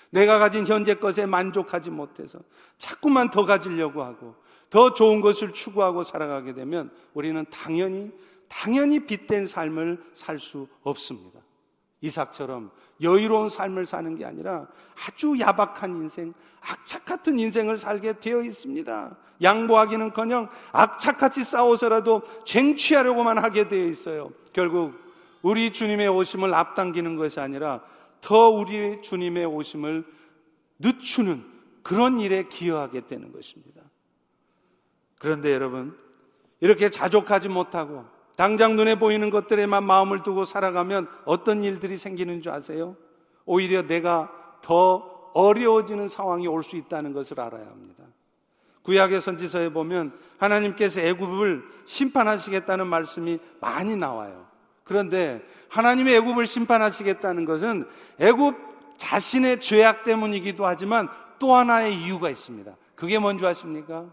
내가 가진 현재 것에 만족하지 못해서 자꾸만 더 가지려고 하고 더 좋은 것을 추구하고 살아가게 되면 우리는 당연히 당연히 빚된 삶을 살 수 없습니다. 이삭처럼 여유로운 삶을 사는 게 아니라 아주 야박한 인생, 악착 같은 인생을 살게 되어 있습니다. 양보하기는커녕 악착같이 싸워서라도 쟁취하려고만 하게 되어 있어요. 결국 우리 주님의 오심을 앞당기는 것이 아니라 더 우리 주님의 오심을 늦추는 그런 일에 기여하게 되는 것입니다. 그런데 여러분, 이렇게 자족하지 못하고 당장 눈에 보이는 것들에만 마음을 두고 살아가면 어떤 일들이 생기는 줄 아세요? 오히려 내가 더 어려워지는 상황이 올 수 있다는 것을 알아야 합니다. 구약의 선지서에 보면 하나님께서 애굽을 심판하시겠다는 말씀이 많이 나와요. 그런데 하나님의 애굽을 심판하시겠다는 것은 애굽 자신의 죄악 때문이기도 하지만 또 하나의 이유가 있습니다. 그게 뭔지 아십니까?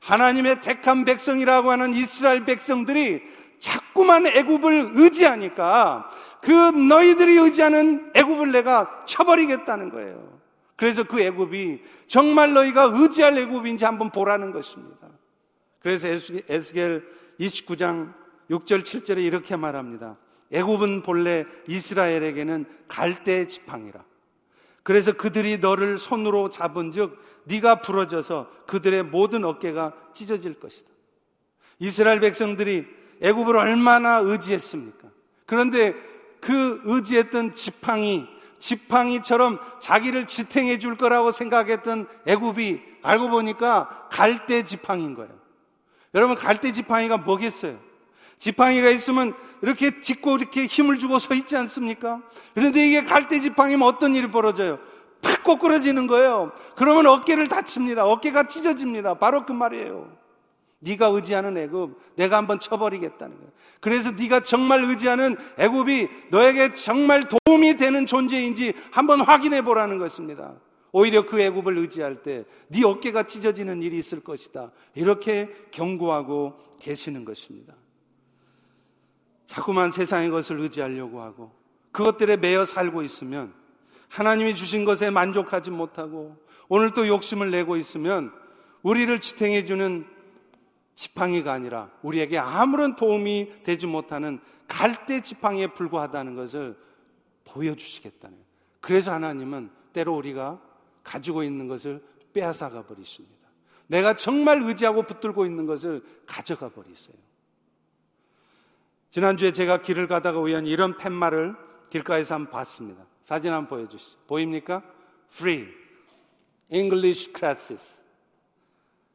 하나님의 택한 백성이라고 하는 이스라엘 백성들이 자꾸만 애굽을 의지하니까 그 너희들이 의지하는 애굽을 내가 쳐버리겠다는 거예요. 그래서 그 애굽이 정말 너희가 의지할 애굽인지 한번 보라는 것입니다. 그래서 에스겔 29장 6절 7절에 이렇게 말합니다. 애굽은 본래 이스라엘에게는 갈대 지팡이라. 그래서 그들이 너를 손으로 잡은즉 네가 부러져서 그들의 모든 어깨가 찢어질 것이다. 이스라엘 백성들이 애굽을 얼마나 의지했습니까? 그런데 그 의지했던 지팡이, 지팡이처럼 자기를 지탱해 줄 거라고 생각했던 애굽이 알고 보니까 갈대 지팡인 거예요. 여러분 갈대 지팡이가 뭐겠어요? 지팡이가 있으면 이렇게 짚고 이렇게 힘을 주고 서 있지 않습니까? 그런데 이게 갈대 지팡이면 어떤 일이 벌어져요? 팍 꼬꾸러지는 거예요. 그러면 어깨를 다칩니다. 어깨가 찢어집니다. 바로 그 말이에요. 네가 의지하는 애굽 내가 한번 쳐버리겠다는 거예요. 그래서 네가 정말 의지하는 애굽이 너에게 정말 도움이 되는 존재인지 한번 확인해 보라는 것입니다. 오히려 그 애굽을 의지할 때 네 어깨가 찢어지는 일이 있을 것이다. 이렇게 경고하고 계시는 것입니다. 자꾸만 세상의 것을 의지하려고 하고 그것들에 매여 살고 있으면 하나님이 주신 것에 만족하지 못하고 오늘 또 욕심을 내고 있으면 우리를 지탱해 주는 지팡이가 아니라 우리에게 아무런 도움이 되지 못하는 갈대 지팡이에 불과하다는 것을 보여주시겠다는. 그래서 하나님은 때로 우리가 가지고 있는 것을 빼앗아가 버리십니다. 내가 정말 의지하고 붙들고 있는 것을 가져가 버리세요. 지난주에 제가 길을 가다가 우연히 이런 팻말을 길가에서 한번 봤습니다. 사진 한번 보여주시죠. 보입니까? Free English Classes.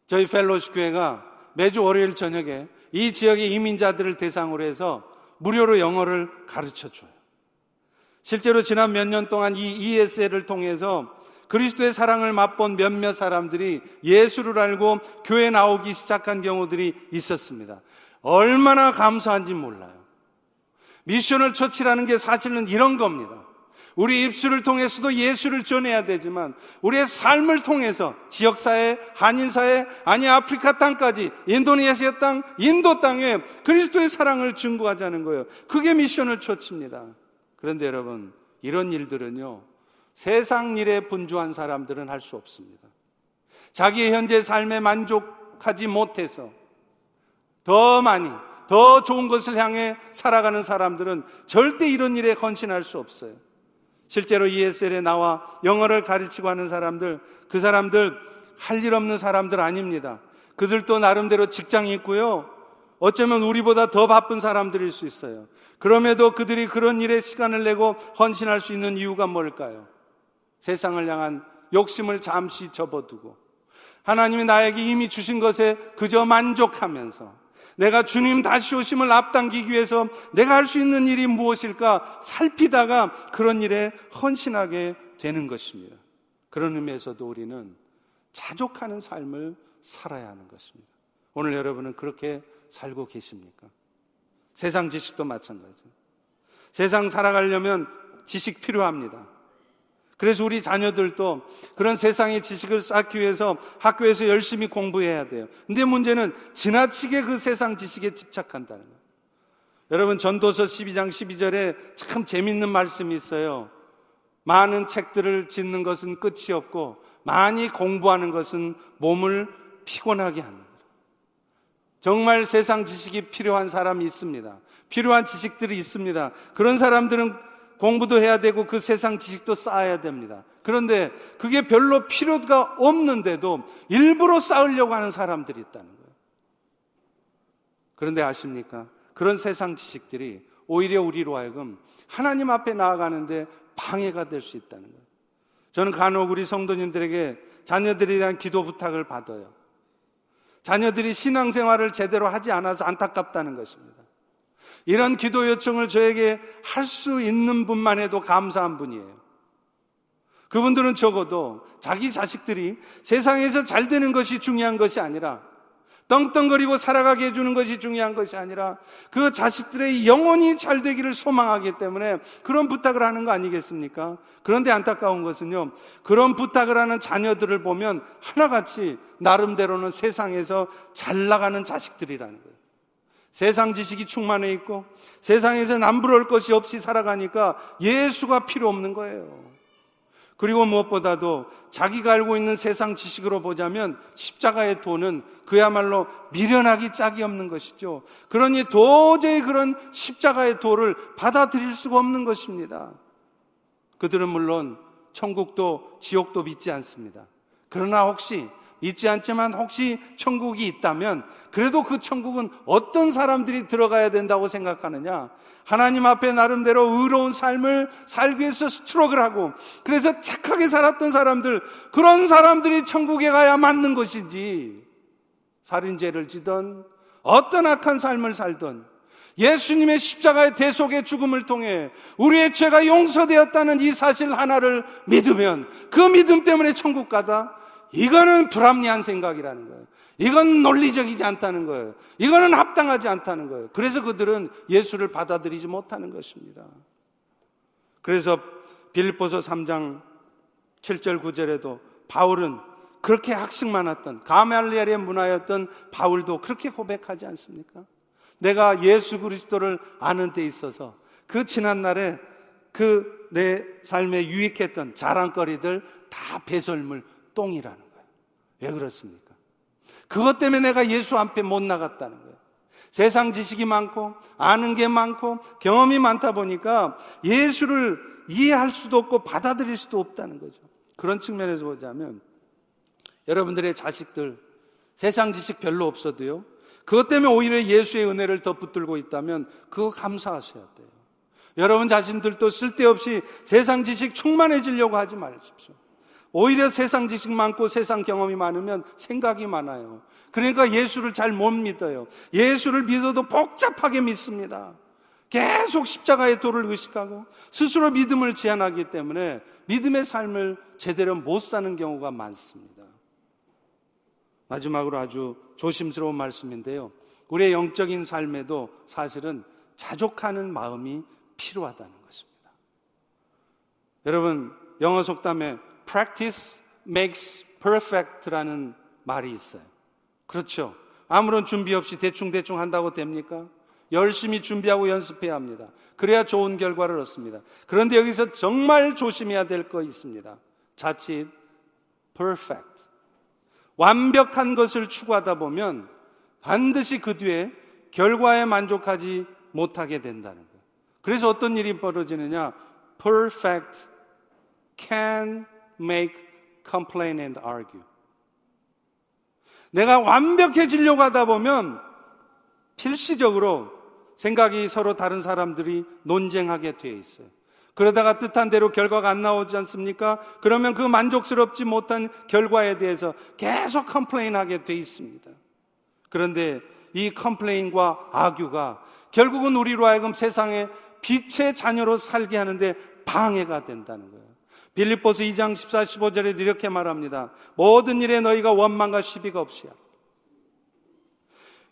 저희 펠로시 교회가 매주 월요일 저녁에 이 지역의 이민자들을 대상으로 해서 무료로 영어를 가르쳐 줘요. 실제로 지난 몇 년 동안 이 ESL을 통해서 그리스도의 사랑을 맛본 몇몇 사람들이 예수를 알고 교회 나오기 시작한 경우들이 있었습니다. 얼마나 감사한지 몰라요. missional church라는 게 사실은 이런 겁니다. 우리 입술을 통해서도 예수를 전해야 되지만 우리의 삶을 통해서 지역사회, 한인사회, 아니 아프리카 땅까지 인도네시아 땅, 인도 땅에 그리스도의 사랑을 증거하자는 거예요. 그게 missional church입니다. 그런데 여러분, 이런 일들은요, 세상 일에 분주한 사람들은 할 수 없습니다. 자기의 현재 삶에 만족하지 못해서 더 많이, 더 좋은 것을 향해 살아가는 사람들은 절대 이런 일에 헌신할 수 없어요. 실제로 ESL에 나와 영어를 가르치고 하는 사람들, 그 사람들 할 일 없는 사람들 아닙니다. 그들도 나름대로 직장이 있고요. 어쩌면 우리보다 더 바쁜 사람들일 수 있어요. 그럼에도 그들이 그런 일에 시간을 내고 헌신할 수 있는 이유가 뭘까요? 세상을 향한 욕심을 잠시 접어두고 하나님이 나에게 이미 주신 것에 그저 만족하면서 내가 주님 다시 오심을 앞당기기 위해서 내가 할 수 있는 일이 무엇일까 살피다가 그런 일에 헌신하게 되는 것입니다. 그런 의미에서도 우리는 자족하는 삶을 살아야 하는 것입니다. 오늘 여러분은 그렇게 살고 계십니까? 세상 지식도 마찬가지. 세상 살아가려면 지식 필요합니다. 그래서 우리 자녀들도 그런 세상의 지식을 쌓기 위해서 학교에서 열심히 공부해야 돼요. 근데 문제는 지나치게 그 세상 지식에 집착한다는 거예요. 여러분 전도서 12장 12절에 참 재밌는 말씀이 있어요. 많은 책들을 짓는 것은 끝이 없고 많이 공부하는 것은 몸을 피곤하게 하는 거예요. 정말 세상 지식이 필요한 사람이 있습니다. 필요한 지식들이 있습니다. 그런 사람들은 공부도 해야 되고 그 세상 지식도 쌓아야 됩니다. 그런데 그게 별로 필요가 없는데도 일부러 쌓으려고 하는 사람들이 있다는 거예요. 그런데 아십니까? 그런 세상 지식들이 오히려 우리로 하여금 하나님 앞에 나아가는데 방해가 될 수 있다는 거예요. 저는 간혹 우리 성도님들에게 자녀들에 대한 기도 부탁을 받아요. 자녀들이 신앙생활을 제대로 하지 않아서 안타깝다는 것입니다. 이런 기도 요청을 저에게 할 수 있는 분만 해도 감사한 분이에요. 그분들은 적어도 자기 자식들이 세상에서 잘 되는 것이 중요한 것이 아니라 떵떵거리고 살아가게 해주는 것이 중요한 것이 아니라 그 자식들의 영혼이 잘 되기를 소망하기 때문에 그런 부탁을 하는 거 아니겠습니까? 그런데 안타까운 것은요, 그런 부탁을 하는 자녀들을 보면 하나같이 나름대로는 세상에서 잘 나가는 자식들이라는 거예요. 세상 지식이 충만해 있고 세상에서 남부러울 것이 없이 살아가니까 예수가 필요 없는 거예요. 그리고 무엇보다도 자기가 알고 있는 세상 지식으로 보자면 십자가의 도는 그야말로 미련하기 짝이 없는 것이죠. 그러니 도저히 그런 십자가의 도를 받아들일 수가 없는 것입니다. 그들은 물론 천국도 지옥도 믿지 않습니다. 그러나 혹시 있지 않지만 혹시 천국이 있다면 그래도 그 천국은 어떤 사람들이 들어가야 된다고 생각하느냐? 하나님 앞에 나름대로 의로운 삶을 살기 위해서 스트로크를 하고 그래서 착하게 살았던 사람들 그런 사람들이 천국에 가야 맞는 것이지 살인죄를 지던 어떤 악한 삶을 살던 예수님의 십자가의 대속의 죽음을 통해 우리의 죄가 용서되었다는 이 사실 하나를 믿으면 그 믿음 때문에 천국 가다 이거는 불합리한 생각이라는 거예요. 이건 논리적이지 않다는 거예요. 이거는 합당하지 않다는 거예요. 그래서 그들은 예수를 받아들이지 못하는 것입니다. 그래서 빌보서 3장 7절 9절에도 바울은 그렇게 학식 많았던 가말리엘의 문화였던 바울도 그렇게 고백하지 않습니까? 내가 예수 그리스도를 아는 데 있어서 그 지난 날에 그 내 삶에 유익했던 자랑거리들 다 배설물 똥이라는 거예요. 왜 그렇습니까? 그것 때문에 내가 예수 앞에 못 나갔다는 거예요. 세상 지식이 많고 아는 게 많고 경험이 많다 보니까 예수를 이해할 수도 없고 받아들일 수도 없다는 거죠. 그런 측면에서 보자면 여러분들의 자식들 세상 지식 별로 없어도요. 그것 때문에 오히려 예수의 은혜를 더 붙들고 있다면 그거 감사하셔야 돼요. 여러분 자신들도 쓸데없이 세상 지식 충만해지려고 하지 마십시오. 오히려 세상 지식 많고 세상 경험이 많으면 생각이 많아요. 그러니까 예수를 잘 못 믿어요. 예수를 믿어도 복잡하게 믿습니다. 계속 십자가의 도를 의식하고 스스로 믿음을 제한하기 때문에 믿음의 삶을 제대로 못 사는 경우가 많습니다. 마지막으로 아주 조심스러운 말씀인데요. 우리의 영적인 삶에도 사실은 자족하는 마음이 필요하다는 것입니다. 여러분, 영어 속담에 practice makes perfect라는 말이 있어요. 그렇죠. 아무런 준비 없이 대충대충 한다고 됩니까? 열심히 준비하고 연습해야 합니다. 그래야 좋은 결과를 얻습니다. 그런데 여기서 정말 조심해야 될 거 있습니다. 자칫 perfect. 완벽한 것을 추구하다 보면 반드시 그 뒤에 결과에 만족하지 못하게 된다는 거예요. 그래서 어떤 일이 벌어지느냐? perfect can make complain and argue. 내가 완벽해지려고 하다 보면 필시적으로 생각이 서로 다른 사람들이 논쟁하게 되어 있어요. 그러다가 뜻한 대로 결과가 안 나오지 않습니까? 그러면 그 만족스럽지 못한 결과에 대해서 계속 complain하게 돼 있습니다. 그런데 이 complain과 argue가 결국은 우리로 하여금 세상에 빛의 자녀로 살게 하는데 방해가 된다는 거예요. 빌립보서 2장 14, 15절에 이렇게 말합니다. 모든 일에 너희가 원망과 시비가 없이 하라.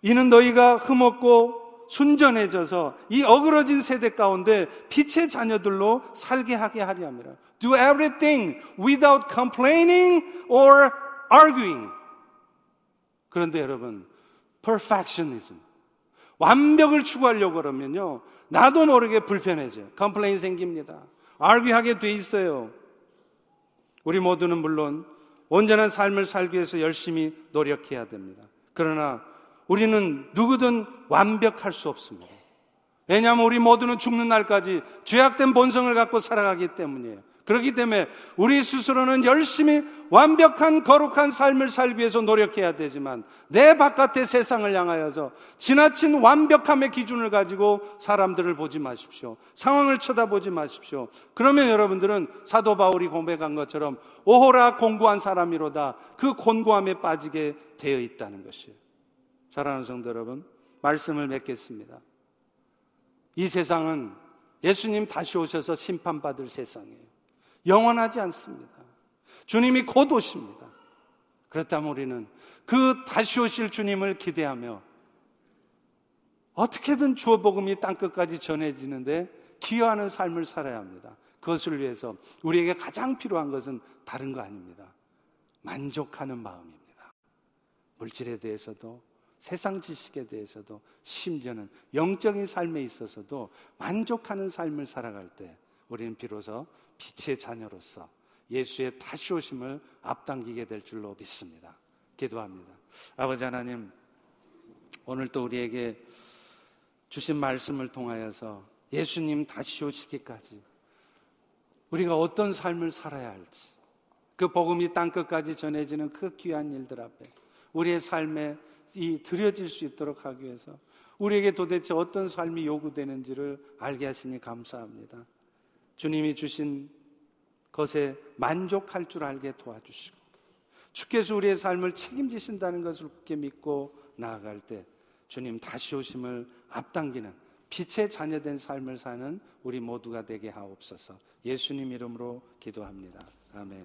이는 너희가 흠없고 순전해져서 이 어그러진 세대 가운데 빛의 자녀들로 살게 하게 하려 합니다. Do everything without complaining or arguing. 그런데 여러분, perfectionism. 완벽을 추구하려고 그러면요. 나도 모르게 불편해져요. complain 생깁니다. argue하게 돼 있어요. 우리 모두는 물론 온전한 삶을 살기 위해서 열심히 노력해야 됩니다. 그러나 우리는 누구든 완벽할 수 없습니다. 왜냐하면 우리 모두는 죽는 날까지 죄악된 본성을 갖고 살아가기 때문이에요. 그렇기 때문에 우리 스스로는 열심히 완벽한 거룩한 삶을 살기 위해서 노력해야 되지만 내 바깥의 세상을 향하여서 지나친 완벽함의 기준을 가지고 사람들을 보지 마십시오. 상황을 쳐다보지 마십시오. 그러면 여러분들은 사도 바울이 공백한 것처럼 오호라 공고한 사람이로다 그 곤고함에 빠지게 되어 있다는 것이에요. 사랑하는 성도 여러분, 말씀을 맺겠습니다. 이 세상은 예수님 다시 오셔서 심판받을 세상이에요. 영원하지 않습니다. 주님이 곧 오십니다. 그렇다면 우리는 그 다시 오실 주님을 기대하며 어떻게든 주어 복음이 땅 끝까지 전해지는데 기여하는 삶을 살아야 합니다. 그것을 위해서 우리에게 가장 필요한 것은 다른 거 아닙니다. 만족하는 마음입니다. 물질에 대해서도 세상 지식에 대해서도 심지어는 영적인 삶에 있어서도 만족하는 삶을 살아갈 때 우리는 비로소 빛의 자녀로서 예수의 다시 오심을 앞당기게 될 줄로 믿습니다. 기도합니다. 아버지 하나님, 오늘 또 우리에게 주신 말씀을 통하여서 예수님 다시 오시기까지 우리가 어떤 삶을 살아야 할지 그 복음이 땅 끝까지 전해지는 그 귀한 일들 앞에 우리의 삶에 이 드려질 수 있도록 하기 위해서 우리에게 도대체 어떤 삶이 요구되는지를 알게 하시니 감사합니다. 주님이 주신 것에 만족할 줄 알게 도와주시고 주께서 우리의 삶을 책임지신다는 것을 굳게 믿고 나아갈 때 주님 다시 오심을 앞당기는 빛의 자녀된 삶을 사는 우리 모두가 되게 하옵소서 예수님 이름으로 기도합니다. 아멘.